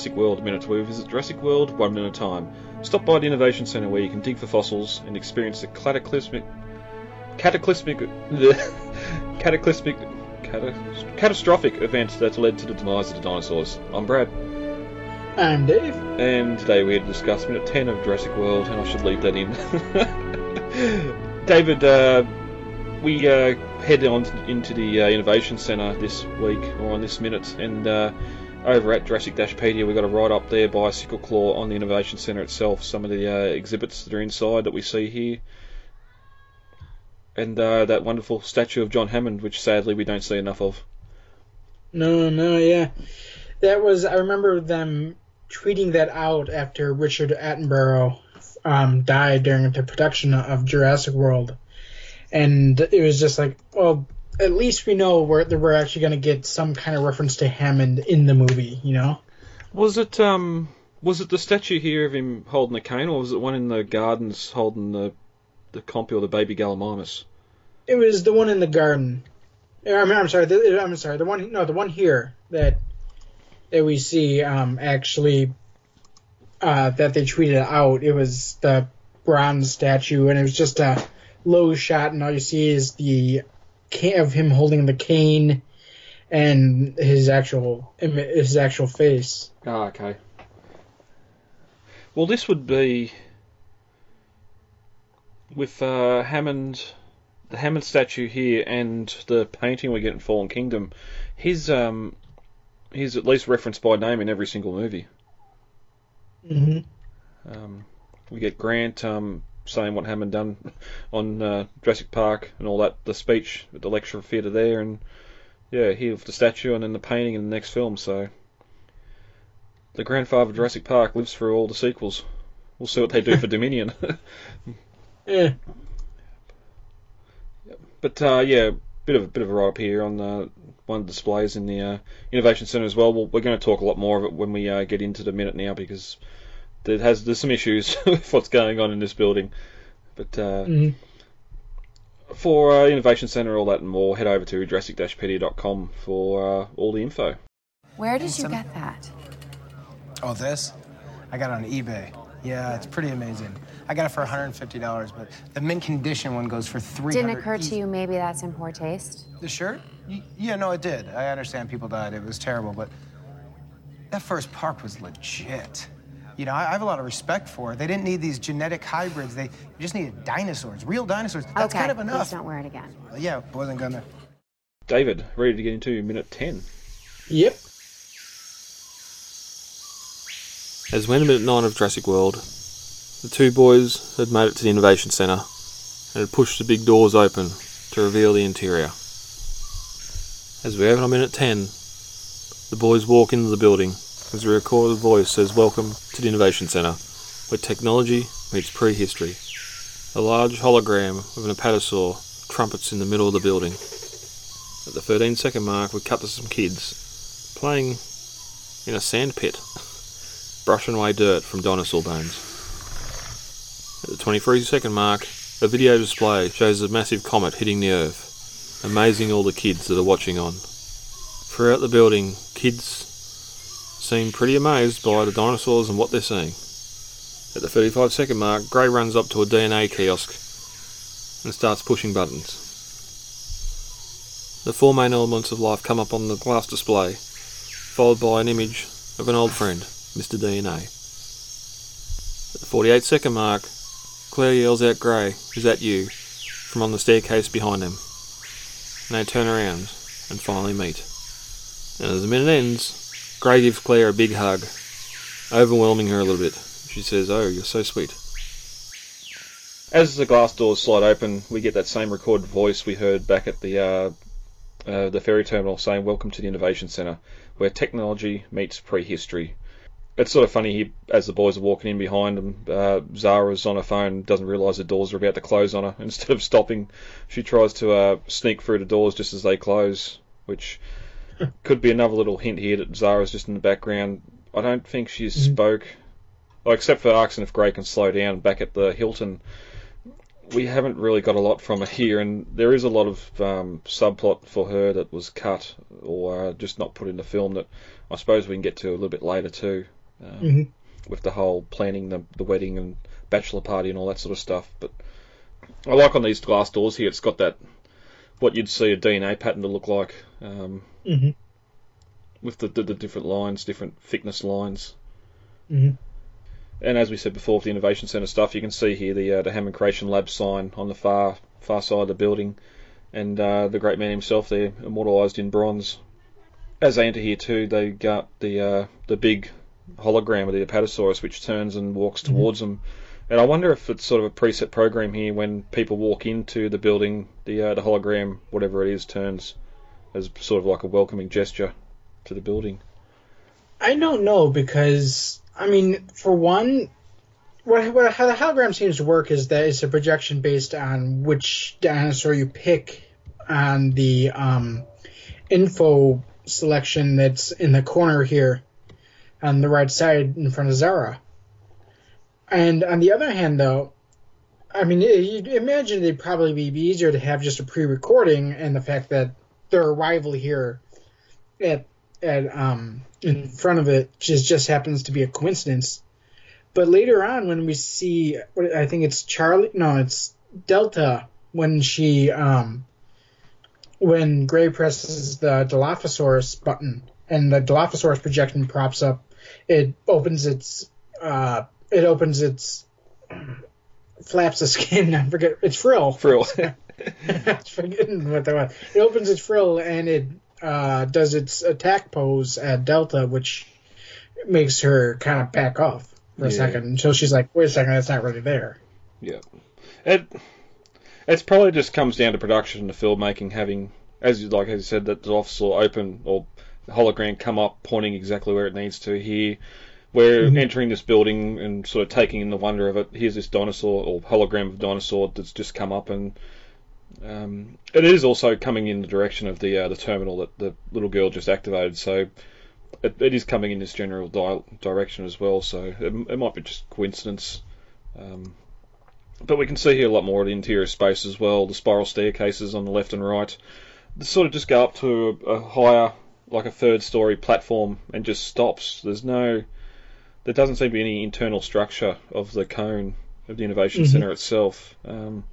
Jurassic World Minute, where we visit Jurassic World one minute at a time. Stop by the Innovation Centre where you can dig for fossils and experience the cataclysmic, cataclysmic, cataclysmic, cata- catastrophic event that led to the demise of the dinosaurs. I'm Brad, I'm Dave. and today we're to discuss minute 10 of Jurassic World, and I should leave that in. David, uh, we uh, head on into the uh, Innovation Centre this week, or on this minute, and uh, over at Jurassic-Pedia we've got a write up there by Sickle Claw on the Innovation Centre itself, some of the uh, exhibits that are inside that we see here. And uh, that wonderful statue of John Hammond, which sadly we don't see enough of. No, no, yeah. That was, I remember them tweeting that out after Richard Attenborough um, died during the production of Jurassic World. And it was just like, well, at least we know we're, that we're actually going to get some kind of reference to Hammond in the movie, you know? Was it um was it the statue here of him holding the cane, or was it one in the gardens holding the the compy or the baby Gallimimus? It was the one in the garden. I'm, I'm sorry. The, I'm sorry. The one, no, the one here that that we see um, actually uh, that they tweeted out. It was the bronze statue, and it was just a low shot, and all you see is the of him holding the cane and his actual his actual face. Ah, okay. Well, this would be with uh, Hammond, the Hammond statue here, and the painting we get in Fallen Kingdom. His um, he's at least referenced by name in every single movie. hmm Um, we get Grant um, saying what Hammond done on uh, Jurassic Park and all that, the speech at the lecture theatre there, and yeah, here with the statue and then the painting in the next film. So the grandfather of Jurassic Park lives through all the sequels. We'll see what they do for Dominion. Yeah. but uh, yeah, bit of a bit of a write up here on uh, one of the displays in the uh, Innovation Centre as well. well. We're going to talk a lot more of it when we uh, get into the minute now because there has there's some issues with what's going on in this building. But uh, Mhm. for uh, Innovation Centre, all that and more, head over to Jurassic-pedia.com for uh, all the info. Where did you get that? Oh, this? I got it on eBay. Yeah, it's pretty amazing. I got it for $150, but the mint condition one goes for 300 Didn't occur to you maybe that's in poor taste? The shirt? Y- yeah, no, it did. I understand people died. It was terrible, but that first park was legit. You know, I, I have a lot of respect for. They didn't need these genetic hybrids. They just needed dinosaurs, real dinosaurs. That's okay, kind of please enough. don't wear it again. Uh, yeah, wasn't gonna. David, ready to get into minute 10. Yep. As we enter minute 9 of Jurassic World, the two boys had made it to the Innovation Centre and had pushed the big doors open to reveal the interior. As we open on minute 10, the boys walk into the building as a recorded voice says, Welcome to the Innovation Centre, where technology meets prehistory. A large hologram of an apatosaur trumpets in the middle of the building. At the 13 second mark, we cut to some kids playing in a sand pit brushing away dirt from dinosaur bones. At the 23 second mark, a video display shows a massive comet hitting the Earth, amazing all the kids that are watching on. Throughout the building, kids seem pretty amazed by the dinosaurs and what they're seeing. At the 35 second mark, Gray runs up to a DNA kiosk and starts pushing buttons. The four main elements of life come up on the glass display, followed by an image of an old friend, Mr. DNA. At the 48 second mark, Claire yells out Gray, is that you? from on the staircase behind them. And they turn around and finally meet. And as the minute ends, Gray gives Claire a big hug, overwhelming her a little bit. She says, Oh, you're so sweet. As the glass doors slide open, we get that same recorded voice we heard back at the uh, uh, the ferry terminal saying, "Welcome to the Innovation Centre, where technology meets prehistory." It's sort of funny. here, as the boys are walking in behind them, uh, Zara's on her phone, doesn't realise the doors are about to close on her. Instead of stopping, she tries to uh, sneak through the doors just as they close, which could be another little hint here that Zara's just in the background. I don't think she mm-hmm. spoke, well, except for asking if Gray can slow down back at the Hilton we haven't really got a lot from her here, and there is a lot of um, subplot for her that was cut or uh, just not put in the film that I suppose we can get to a little bit later too, um, mm-hmm. with the whole planning the the wedding and bachelor party and all that sort of stuff. But I like on these glass doors here, it's got that what you'd see a DNA pattern to look like, um, mm-hmm. with the, the, the different lines, different thickness lines. Mm-hmm. And as we said before, with the Innovation Centre stuff, you can see here the uh, the Hammond Creation Lab sign on the far far side of the building, and uh, the great man himself there, immortalised in bronze. As they enter here too, they got the uh, the big hologram of the Apatosaurus, which turns and walks mm-hmm. towards them. And I wonder if it's sort of a preset program here when people walk into the building, the uh, the hologram, whatever it is, turns as sort of like a welcoming gesture to the building. I don't know because I mean, for one, what, what how the hologram seems to work is that it's a projection based on which dinosaur you pick on the um, info selection that's in the corner here on the right side in front of Zara. And on the other hand, though, I mean, you'd imagine it'd probably be easier to have just a pre-recording and the fact that their arrival here at at um, in front of it just just happens to be a coincidence. But later on, when we see, I think it's Charlie, no, it's Delta, when she, um, when Gray presses the Dilophosaurus button and the Dilophosaurus projection props up, it opens its, uh, it opens its flaps of skin. I forget, it's frill. Frill. I'm forgetting what that was. It opens its frill and it uh, does its attack pose at Delta, which makes her kind of back off for a yeah. second until she's like, "Wait a second, that's not really there." Yeah, it it's probably just comes down to production and the filmmaking having, as you like as you said, that the officer open or hologram come up pointing exactly where it needs to. Here, we're mm-hmm. entering this building and sort of taking in the wonder of it. Here's this dinosaur or hologram of dinosaur that's just come up and um, it is also coming in the direction of the uh, the terminal that the little girl just activated, so it, it is coming in this general di- direction as well. So it, it might be just coincidence. Um, but we can see here a lot more of the interior space as well. The spiral staircases on the left and right, they sort of just go up to a, a higher, like a third story platform, and just stops. There's no, there doesn't seem to be any internal structure of the cone of the innovation mm-hmm. center itself. Um,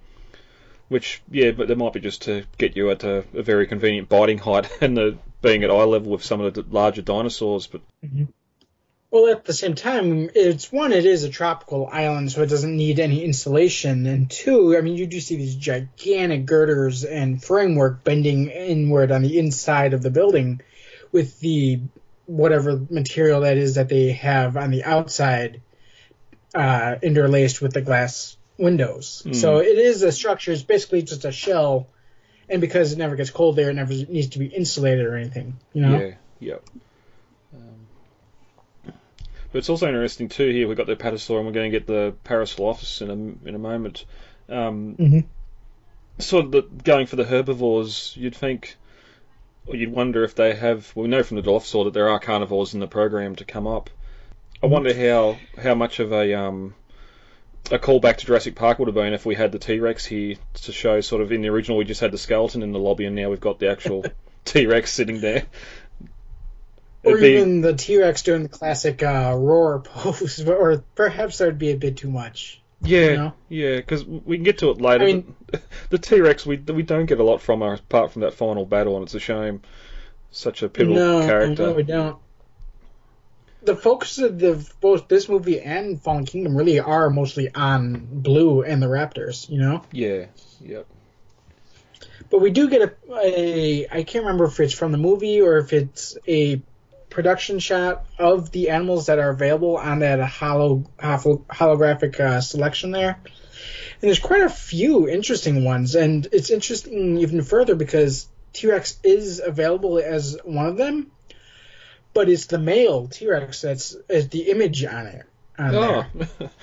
which, yeah, but they might be just to get you at a, a very convenient biting height and the, being at eye level with some of the larger dinosaurs. But mm-hmm. well, at the same time, it's one, it is a tropical island, so it doesn't need any insulation, and two, I mean, you do see these gigantic girders and framework bending inward on the inside of the building, with the whatever material that is that they have on the outside uh, interlaced with the glass windows. Mm. So it is a structure. It's basically just a shell, and because it never gets cold there, it never needs to be insulated or anything. You know. Yeah. Yep. Um, but it's also interesting too. Here we've got the Apatosaur, and we're going to get the Parasaurolophus in a in a moment. Um, mm-hmm. Sort of the, going for the herbivores, you'd think, you'd wonder if they have. Well, we know from the Dilophosaur that there are carnivores in the program to come up. I wonder how how much of a um, a callback to Jurassic Park would have been if we had the T Rex here to show sort of in the original we just had the skeleton in the lobby and now we've got the actual T Rex sitting there. Or It'd be- even the T Rex doing the classic uh, roar pose, or perhaps that would be a bit too much. Yeah, you know? yeah, because we can get to it later. I mean- the T Rex, we we don't get a lot from her apart from that final battle, and it's a shame. Such a pivotal no, character. no, we don't. The focus of the both this movie and Fallen Kingdom really are mostly on Blue and the Raptors, you know. Yeah, yep. But we do get a, a I can't remember if it's from the movie or if it's a production shot of the animals that are available on that holo, holo holographic uh, selection there. And there's quite a few interesting ones, and it's interesting even further because T Rex is available as one of them, but it's the male T Rex that's is the image on it. On Oh, there.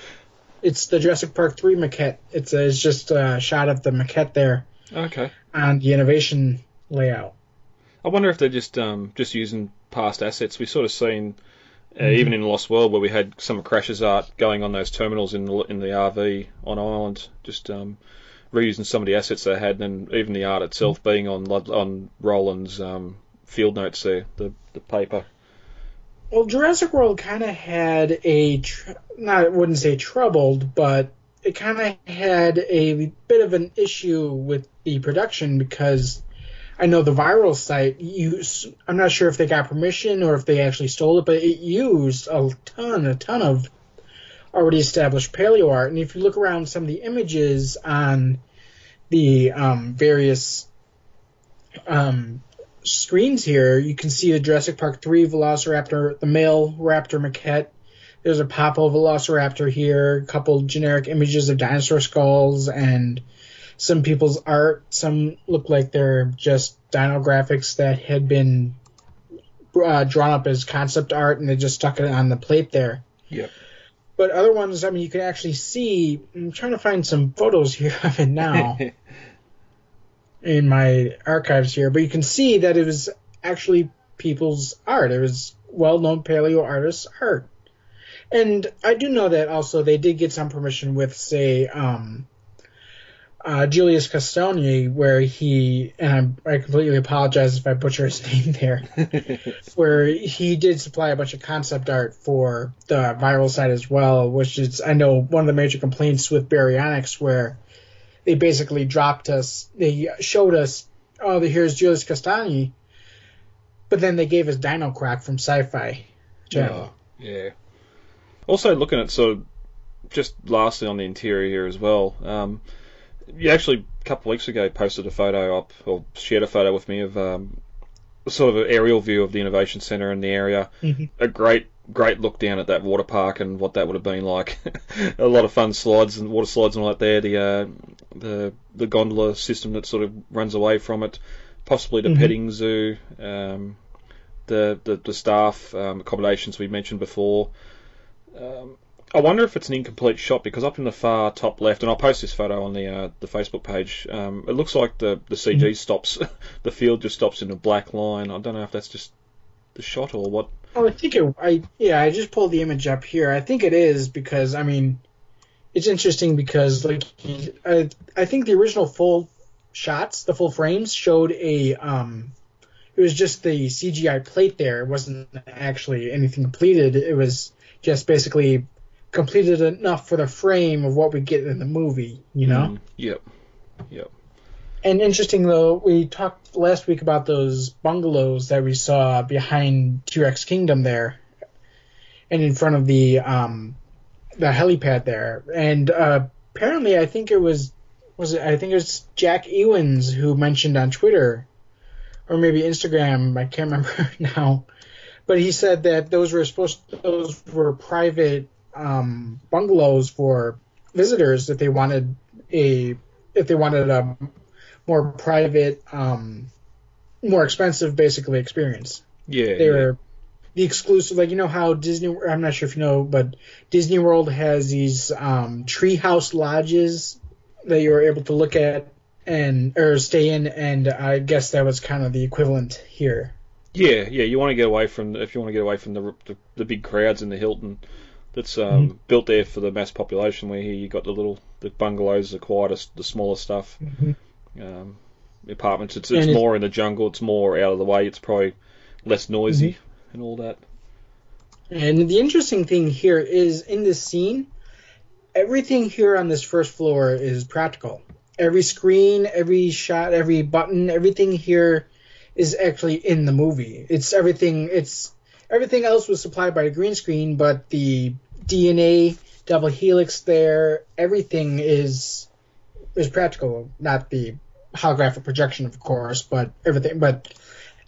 It's the Jurassic Park 3 maquette. It's, a, it's just a shot of the maquette there okay. on the innovation layout. I wonder if they're just um just using past assets. We've sort of seen. Uh, Even in Lost World, where we had some Crash's art going on those terminals in the in the RV on Island, just um, reusing some of the assets they had, and even the art itself being on on Roland's um, field notes there, the the paper. Well, Jurassic World kind of had a, tr- not I wouldn't say troubled, but it kind of had a bit of an issue with the production because I know the viral site used. I'm not sure if they got permission or if they actually stole it, but it used a ton, a ton of already established paleo art. And if you look around some of the images on the um, various um, screens here, you can see the Jurassic Park 3 Velociraptor, the male raptor maquette. There's a Popo Velociraptor here, a couple generic images of dinosaur skulls, and some people's art. Some look like they're just dino graphics that had been uh, drawn up as concept art, and they just stuck it on the plate there. Yep. But other ones, I mean, you can actually see. I'm trying to find some photos here of it now in my archives here, but you can see that it was actually people's art. It was well-known paleo artists' art, and I do know that also they did get some permission with, say, um, uh, Julius Csotonyi, where he and I, I completely apologize if I butcher his name there, where he did supply a bunch of concept art for the viral side as well, which is I know one of the major complaints with Baryonyx, where they basically dropped us, they showed us, oh, here's Julius Csotonyi, but then they gave us Dinocroc from Sci-Fi Channel. Yeah. Also, looking at sort of just lastly on the interior here as well. Um, you actually a couple of weeks ago posted a photo up or shared a photo with me of um, sort of an aerial view of the innovation centre and the area. Mhm. A great, great look down at that water park and what that would have been like. a lot of fun slides and water slides and all that there. The uh, the the gondola system that sort of runs away from it. Possibly the Mhm. petting zoo. Um, the, the, the staff um, accommodations we mentioned before. Um, I wonder if it's an incomplete shot because up in the far top left, and I'll post this photo on the uh, the Facebook page. Um, it looks like the the CG stops, the field just stops in a black line. I don't know if that's just the shot or what. Oh, I think it. I yeah, I just pulled the image up here. I think it is because I mean, it's interesting because like I I think the original full shots, the full frames showed a um, it was just the CGI plate there. It wasn't actually anything completed. It was just basically completed enough for the frame of what we get in the movie. You know. Mm, yep. Yep. And interesting though, we talked last week about those bungalows that we saw behind T Rex Kingdom there, and in front of the um, the helipad there. And uh, apparently, I think it was was it I think it was Jack Ewins who mentioned on Twitter, or maybe Instagram. I can't remember now, but he said that those were supposed those were private um, bungalows for visitors that they wanted a if they wanted a more private, um, more expensive, basically experience. Yeah. They yeah. were the exclusive, like you know how Disney. I'm not sure if you know, but Disney World has these um, treehouse lodges that you were able to look at and or stay in, and I guess that was kind of the equivalent here. Yeah, yeah. You want to get away from if you want to get away from the the, the big crowds in the Hilton. That's um, Mm-hmm. built there for the mass population. Where here you got the little the bungalows, the quietest, the smaller stuff. Um, apartments. It's it's And it- more in the jungle. It's more out of the way. It's probably less noisy. and all that. And the interesting thing here is in this scene, everything here on this first floor is practical. Every screen, every shot, every button, everything here is actually in the movie. It's everything. It's everything else was supplied by the green screen, but the DNA double helix there, everything is is practical. Not the holographic projection, of course, but everything. But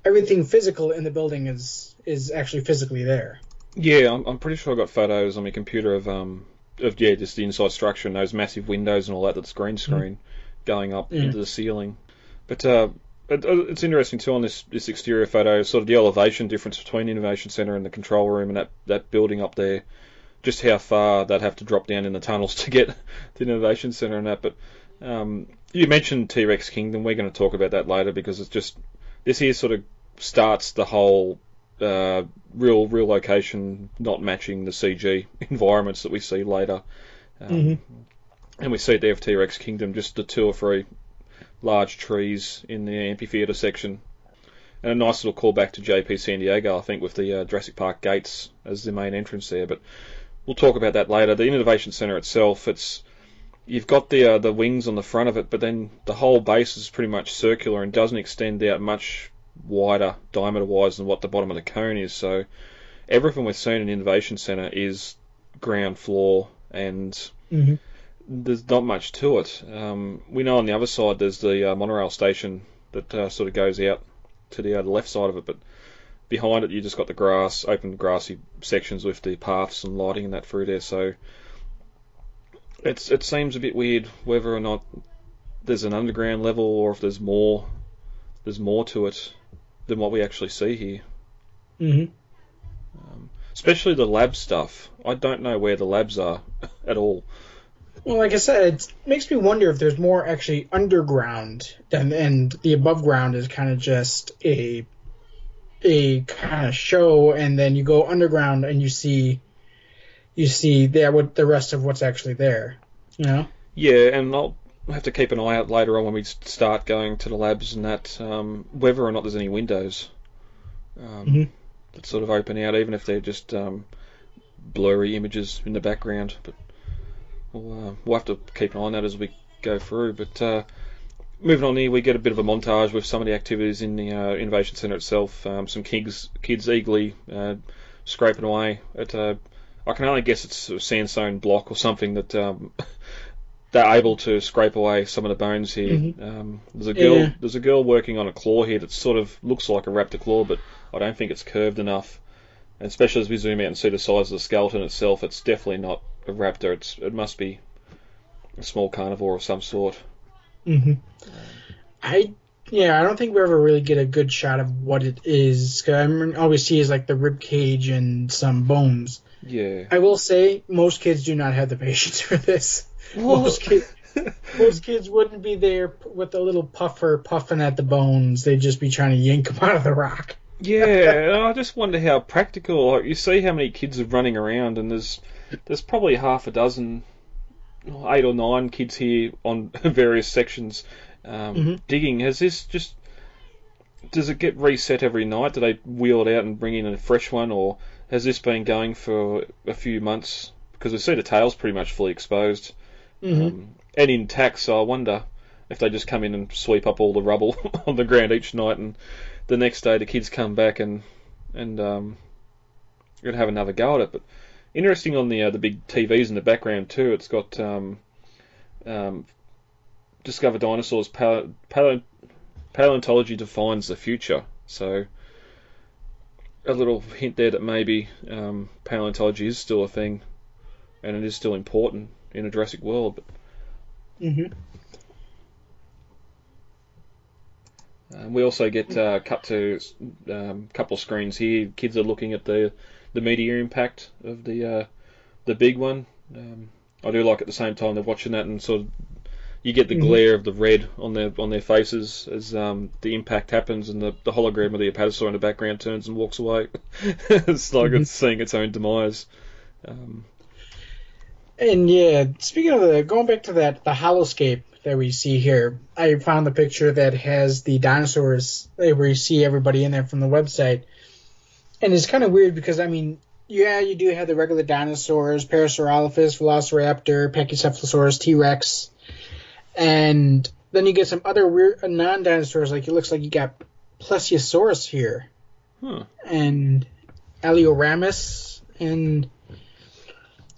everything physical in the building is is actually physically there. Yeah, I'm, I'm pretty sure I got photos on my computer of um of yeah just the inside structure and those massive windows and all that that's green screen going up Mm. into the ceiling. But uh, it, it's interesting too on this this exterior photo, sort of the elevation difference between the innovation center and the control room and that that building up there. Just how far they'd have to drop down in the tunnels to get to the innovation center and that. But um, you mentioned T Rex Kingdom. We're going to talk about that later because it's just this here sort of starts the whole uh, real real location not matching the CG environments that we see later. Um, Mhm. And we see at the T Rex Kingdom just the two or three large trees in the amphitheatre section. And a nice little callback to JP San Diego, I think, with the uh, Jurassic Park gates as the main entrance there. But we'll talk about that later. The Innovation Centre itself, it's you've got the uh, the wings on the front of it, but then the whole base is pretty much circular and doesn't extend out much wider diameter wise than what the bottom of the cone is. So everything we've seen in Innovation Centre is ground floor and Mm-hmm. there's not much to it. Um, we know on the other side there's the uh, monorail station that uh, sort of goes out to the, uh, the left side of it, but behind it you just got the grass, open grassy sections with the paths and lighting and that through there. So it's it seems a bit weird whether or not there's an underground level or if there's more there's more to it than what we actually see here. Mm-hmm. Especially the lab stuff. I don't know where the labs are at all. Well, like I said, it makes me wonder if there's more actually underground than and the above ground is kind of just a a kind of show, and then you go underground and you see you see there what the rest of what's actually there. You know? Yeah, and I'll have to keep an eye out later on when we start going to the labs and that, um, whether or not there's any windows um, Mhm. that sort of open out, even if they're just um, blurry images in the background. But we'll, uh, we'll have to keep an eye on that as we go through. But uh, moving on here, we get a bit of a montage with some of the activities in the uh, Innovation Centre itself. Um, some kids, kids eagerly uh, scraping away at. Uh, I can only guess it's a sandstone block or something that um, they're able to scrape away some of the bones here. Mhm. Um, there's a girl. Yeah. There's a girl working on a claw here that sort of looks like a raptor claw, but I don't think it's curved enough. And especially as we zoom out and see the size of the skeleton itself, it's definitely not a raptor. It's it must be a small carnivore of some sort. Mm-hmm. I yeah, I don't think we ever really get a good shot of what it is. 'cause I mean, all we see is like the rib cage and some bones. Yeah. I will say most kids do not have the patience for this. Most kids, most kids wouldn't be there with a little puffer puffing at the bones. They'd just be trying to yank them out of the rock. Yeah, and I just wonder how practical. Like you see how many kids are running around, and there's there's probably half a dozen, eight or nine kids here on various sections um, Mhm. digging. Has this just does it get reset every night? Do they wheel it out and bring in a fresh one, or has this been going for a few months? Because we see the tail's pretty much fully exposed Mm-hmm. um, and intact. So I wonder if they just come in and sweep up all the rubble on the ground each night, and the next day the kids come back and and um, and have another go at it. But interesting on the uh, the big TVs in the background too. It's got um, um, discover dinosaurs. Pale- paleo- paleontology defines the future. So a little hint there that maybe um, paleontology is still a thing, and it is still important in a Jurassic World. But Mm-hmm. Um, we also get uh, cut to a um, couple of screens here. Kids are looking at the the meteor impact of the uh, the big one. Um, I do like at the same time they're watching that and sort of you get the Mhm. glare of the red on their on their faces as um, the impact happens and the, the hologram of the apatosaur in the background turns and walks away. it's like Mhm. it's seeing its own demise. Um, And yeah, speaking of the going back to that the holoscape that we see here, I found the picture that has the dinosaurs where you see everybody in there from the website. And it's kind of weird because I mean, yeah, you do have the regular dinosaurs: Parasaurolophus, Velociraptor, Pachycephalosaurus, T Rex, and then you get some other weird uh, non-dinosaurs. Like it looks like you got Plesiosaurus here, Huh. and Alioramus, and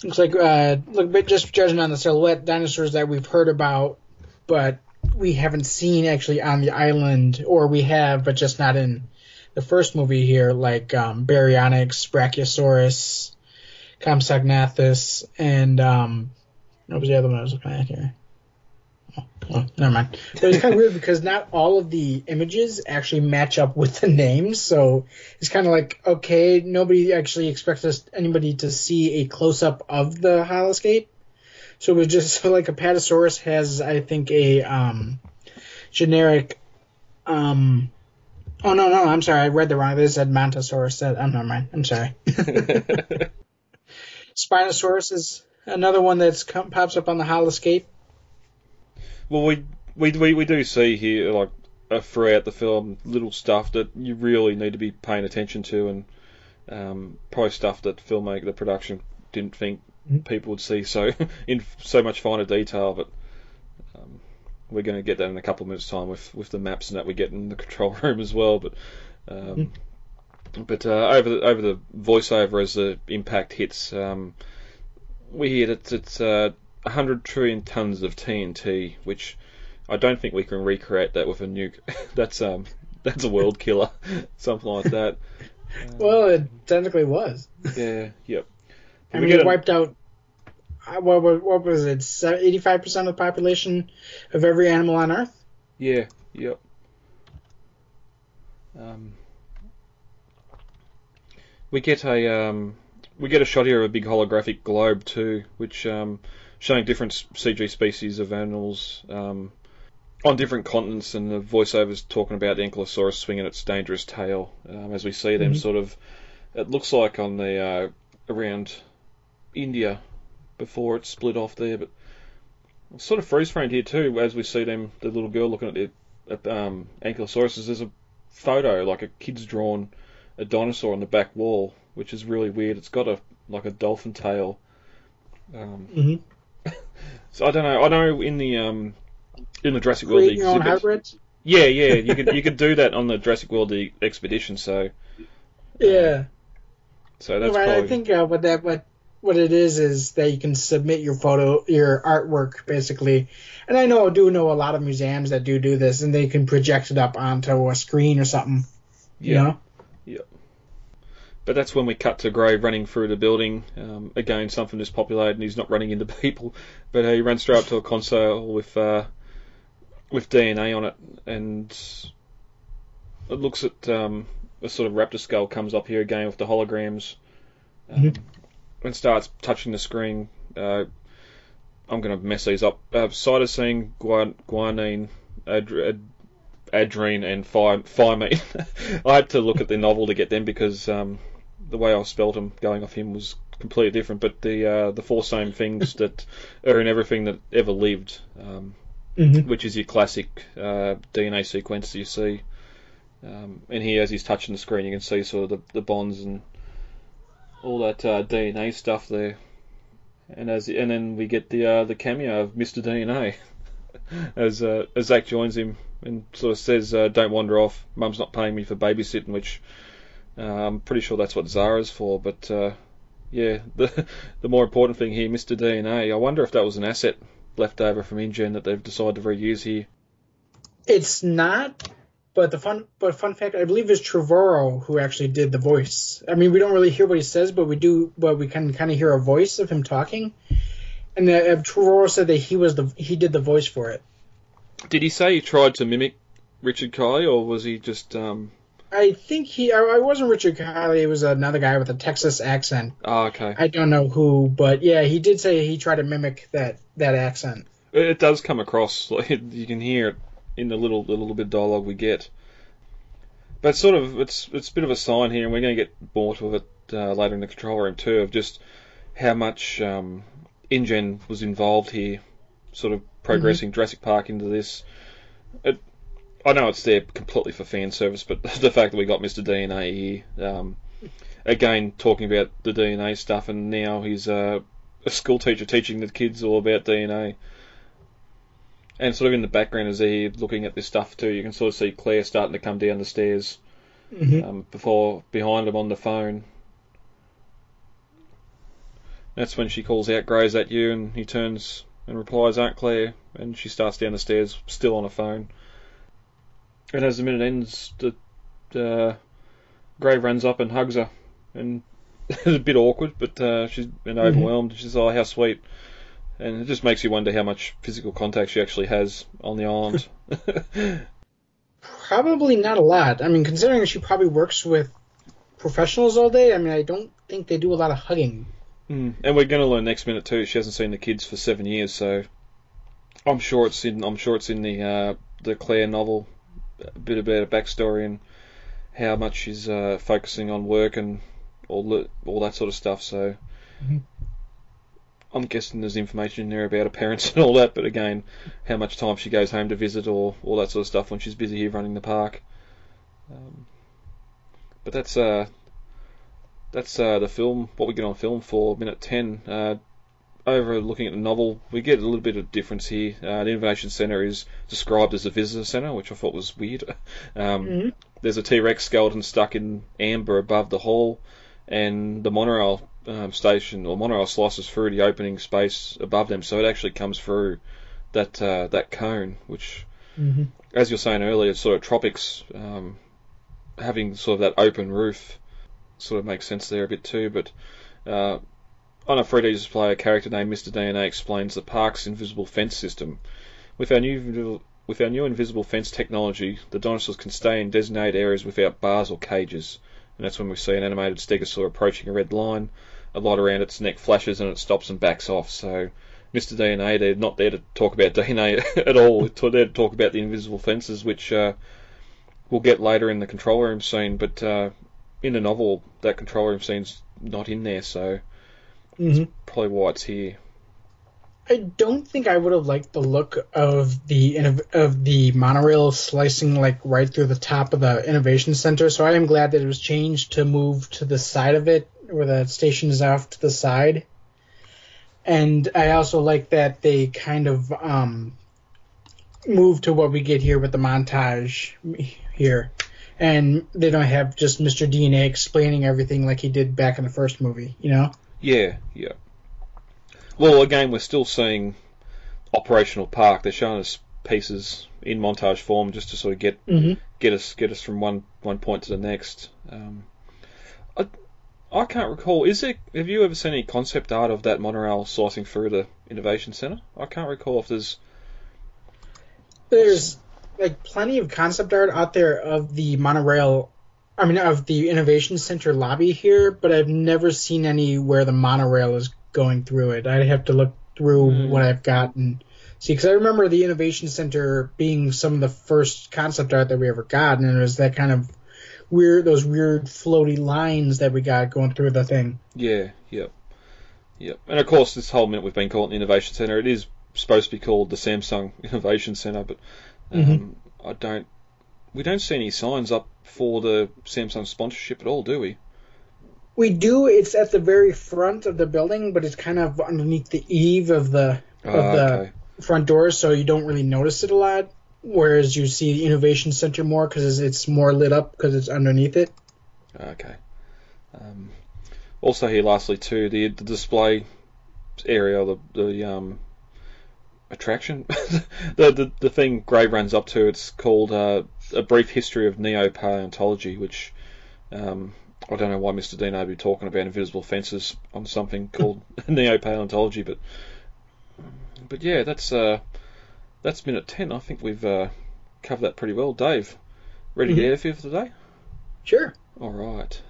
looks like uh, look, but just judging on the silhouette, dinosaurs that we've heard about, but we haven't seen actually on the island, or we have, but just not in the first movie here, like um, Baryonyx, Brachiosaurus, Compsognathus, and um, what was the other one I was looking at here? Oh, well, never mind. But it's kind of weird because not all of the images actually match up with the names, so it's kind of like okay, nobody actually expects us anybody to see a close up of the holoscape. So it was just like Apatosaurus has, I think, a um, generic. Um, oh no, no, I'm sorry, I read the wrong. This said Montosaurus. That I'm never mind. I'm sorry. Spinosaurus is another one that's come, pops up on the holoscape. Well, we, we we we do see here like uh, throughout the film little stuff that you really need to be paying attention to, and um, probably stuff that filmmaker, the production didn't think Mhm. people would see so in so much finer detail. But we're going to get that in a couple of minutes' time with with the maps and that we get in the control room as well. But um, but uh, over the, over the voiceover as the impact hits, um, we hear that it's uh, 100 trillion tons of TNT, which I don't think we can recreate that with a nuke. that's um that's a world killer, something like that. Well, it technically was. Yeah, yep. I We mean, get it wiped out. What, what, what was it? Eighty-five percent of the population of every animal on Earth. Yeah, yep. Um, we get a um, we get a shot here of a big holographic globe too, which um, showing different CG species of animals um, on different continents, and the voiceovers talking about the Ankylosaurus swinging its dangerous tail um, as we see them Mhm. sort of. It looks like on the uh, around India before it split off there, but sort of freeze framed here too, as we see them, the little girl looking at the at, um, Ankylosaurus. There's a photo, like a kid's drawn a dinosaur on the back wall, which is really weird. It's got a like a dolphin tail. Um, Mm-hmm. so I don't know. I know in the um, in the Jurassic World Create your exhibit- hybrids. yeah, yeah, you could you could do that on the Jurassic World e- expedition. So Yeah. so that's Right, probably I think uh, what that what what it is is that you can submit your photo, your artwork, basically. And I know, I do know a lot of museums that do do this, and they can project it up onto a screen or something. You Yeah. know. But that's when we cut to Gray running through the building. Um, again, something that's populated, and he's not running into people, but he runs straight up to a console with uh, with DNA on it, and it looks at um, a sort of raptor skull comes up here again with the holograms, um, Mhm. And starts touching the screen. Uh, I'm going to mess these up. Uh, cytosine, guan- guanine, ad- adrene, and thi- thymine. I had to look at the novel to get them because um, the way I spelt them going off him was completely different. But the uh, the four same things that are in everything that ever lived, um, Mm-hmm. which is your classic uh, DNA sequence you see. Um, and here, as he's touching the screen, you can see sort of the, the bonds and all that uh, DNA stuff there. And as and then we get the uh, the cameo of Mr. DNA as uh, as Zach joins him and sort of says, uh, "Don't wander off. Mum's not paying me for babysitting," which uh, I'm pretty sure that's what Zara's for. But uh, yeah, the the more important thing here, Mr. DNA. I wonder if that was an asset left over from InGen that they've decided to reuse here. It's not, but the fun, but fun fact, I believe it's Trevorrow who actually did the voice. I mean, we don't really hear what he says, but we do, but we can kind of hear a voice of him talking. And uh, Trevorrow said that he was the he did the voice for it. Did he say he tried to mimic Richard Kelly, or was he just? Um... I think he, I, I wasn't Richard Kiley. It was another guy with a Texas accent. Oh, okay. I don't know who, but yeah, he did say he tried to mimic that that accent. It it does come across. Like you can hear it in the little the little bit of dialogue we get. But sort of, it's it's a bit of a sign here, and we're going to get more to it uh, later in the control room too, of just how much um, InGen was involved here, sort of progressing Jurassic Park into this. It, I know it's there completely for fan service, but the fact that we got Mr. DNA here, um, again talking about the DNA stuff, and now he's uh, a school teacher teaching the kids all about DNA. And sort of in the background as they're looking at this stuff too, you can sort of see Claire starting to come down the stairs Mhm. um, before behind him on the phone. That's when she calls out Grays at you, and he turns and replies, "Aunt Claire," and she starts down the stairs, still on a phone. And as the minute ends, the uh, Gray runs up and hugs her, and it's a bit awkward, but uh, she's been overwhelmed. She's oh, how sweet, and it just makes you wonder how much physical contact she actually has on the island. Probably not a lot. I mean, considering she probably works with professionals all day, I mean, I don't think they do a lot of hugging. Mm. And we're going to learn next minute too. She hasn't seen the kids for seven years, so I'm sure it's in. I'm sure it's in the uh, the Claire novel, a bit about a backstory and how much she's uh, focusing on work and all the, all that sort of stuff. So Mhm. I'm guessing there's information in there about her parents and all that. But again, how much time she goes home to visit or all that sort of stuff when she's busy here running the park. Um, but that's uh, that's uh, the film. What we get on film for minute ten. Uh, over looking at the novel, we get a little bit of difference here. Uh, the Innovation Centre is described as a visitor centre, which I thought was weird. um, Mhm. There's a T-Rex skeleton stuck in amber above the hall, and the monorail um, station or monorail slices through the opening space above them, so it actually comes through that uh, that cone, which Mm-hmm. as you're saying earlier, sort of tropics um, having sort of that open roof sort of makes sense there a bit too. But uh, on a 3D display, a character named Mr. DNA explains the park's invisible fence system. With our new with our new invisible fence technology, the dinosaurs can stay in designated areas without bars or cages. And that's when we see an animated stegosaur approaching a red line. A light around its neck flashes and it stops and backs off. So Mr. DNA, they're not there to talk about DNA at all. They're there to talk about the invisible fences, which uh, we'll get later in the control room scene. But uh, in the novel, that control room scene's not in there, so Mm-hmm. probably why it's here. I don't think I would have liked the look of the of the monorail slicing like right through the top of the innovation center. So I am glad that it was changed to move to the side of it, where the station is off to the side. And I also like that they kind of um, move to what we get here with the montage here, and they don't have just Mr. DNA explaining everything like he did back in the first movie. You know. Yeah, yeah. Well, again, we're still seeing operational park. They're showing us pieces in montage form just to sort of get Mm-hmm. get us get us from one one point to the next. Um, I can't recall. Is there? Have you ever seen any concept art of that monorail slicing through the innovation center? I can't recall if there's. there's like plenty of concept art out there of the monorail I mean of the innovation center lobby here, but I've never seen any where the monorail is going through it. I'd have to look through Hmm. what I've got and see because I remember the innovation center being some of the first concept art that we ever got, and it was that kind of weird, those weird floaty lines that we got going through the thing. Yeah, yep, yep. And of course, this whole minute we've been calling the innovation center. It is supposed to be called the Samsung Innovation Center, but um, Mhm. I don't. We don't see any signs up for the Samsung sponsorship at all, do we? We do. It's at the very front of the building, but it's kind of underneath the eave of the of Ah, the okay. front doors, so you don't really notice it a lot. Whereas you see the innovation center more because it's more lit up because it's underneath it. Okay. Um, also here, lastly, too, the the display area, the the um, attraction, the, the the thing Gray runs up to. It's called uh, a brief history of neo-paleontology, which um, I don't know why Mr. Dino would be talking about invisible fences on something called neo-paleontology, but but yeah, that's uh, that's minute ten. I think we've uh, covered that pretty well. Dave, ready to get out of here for today? Sure. All right.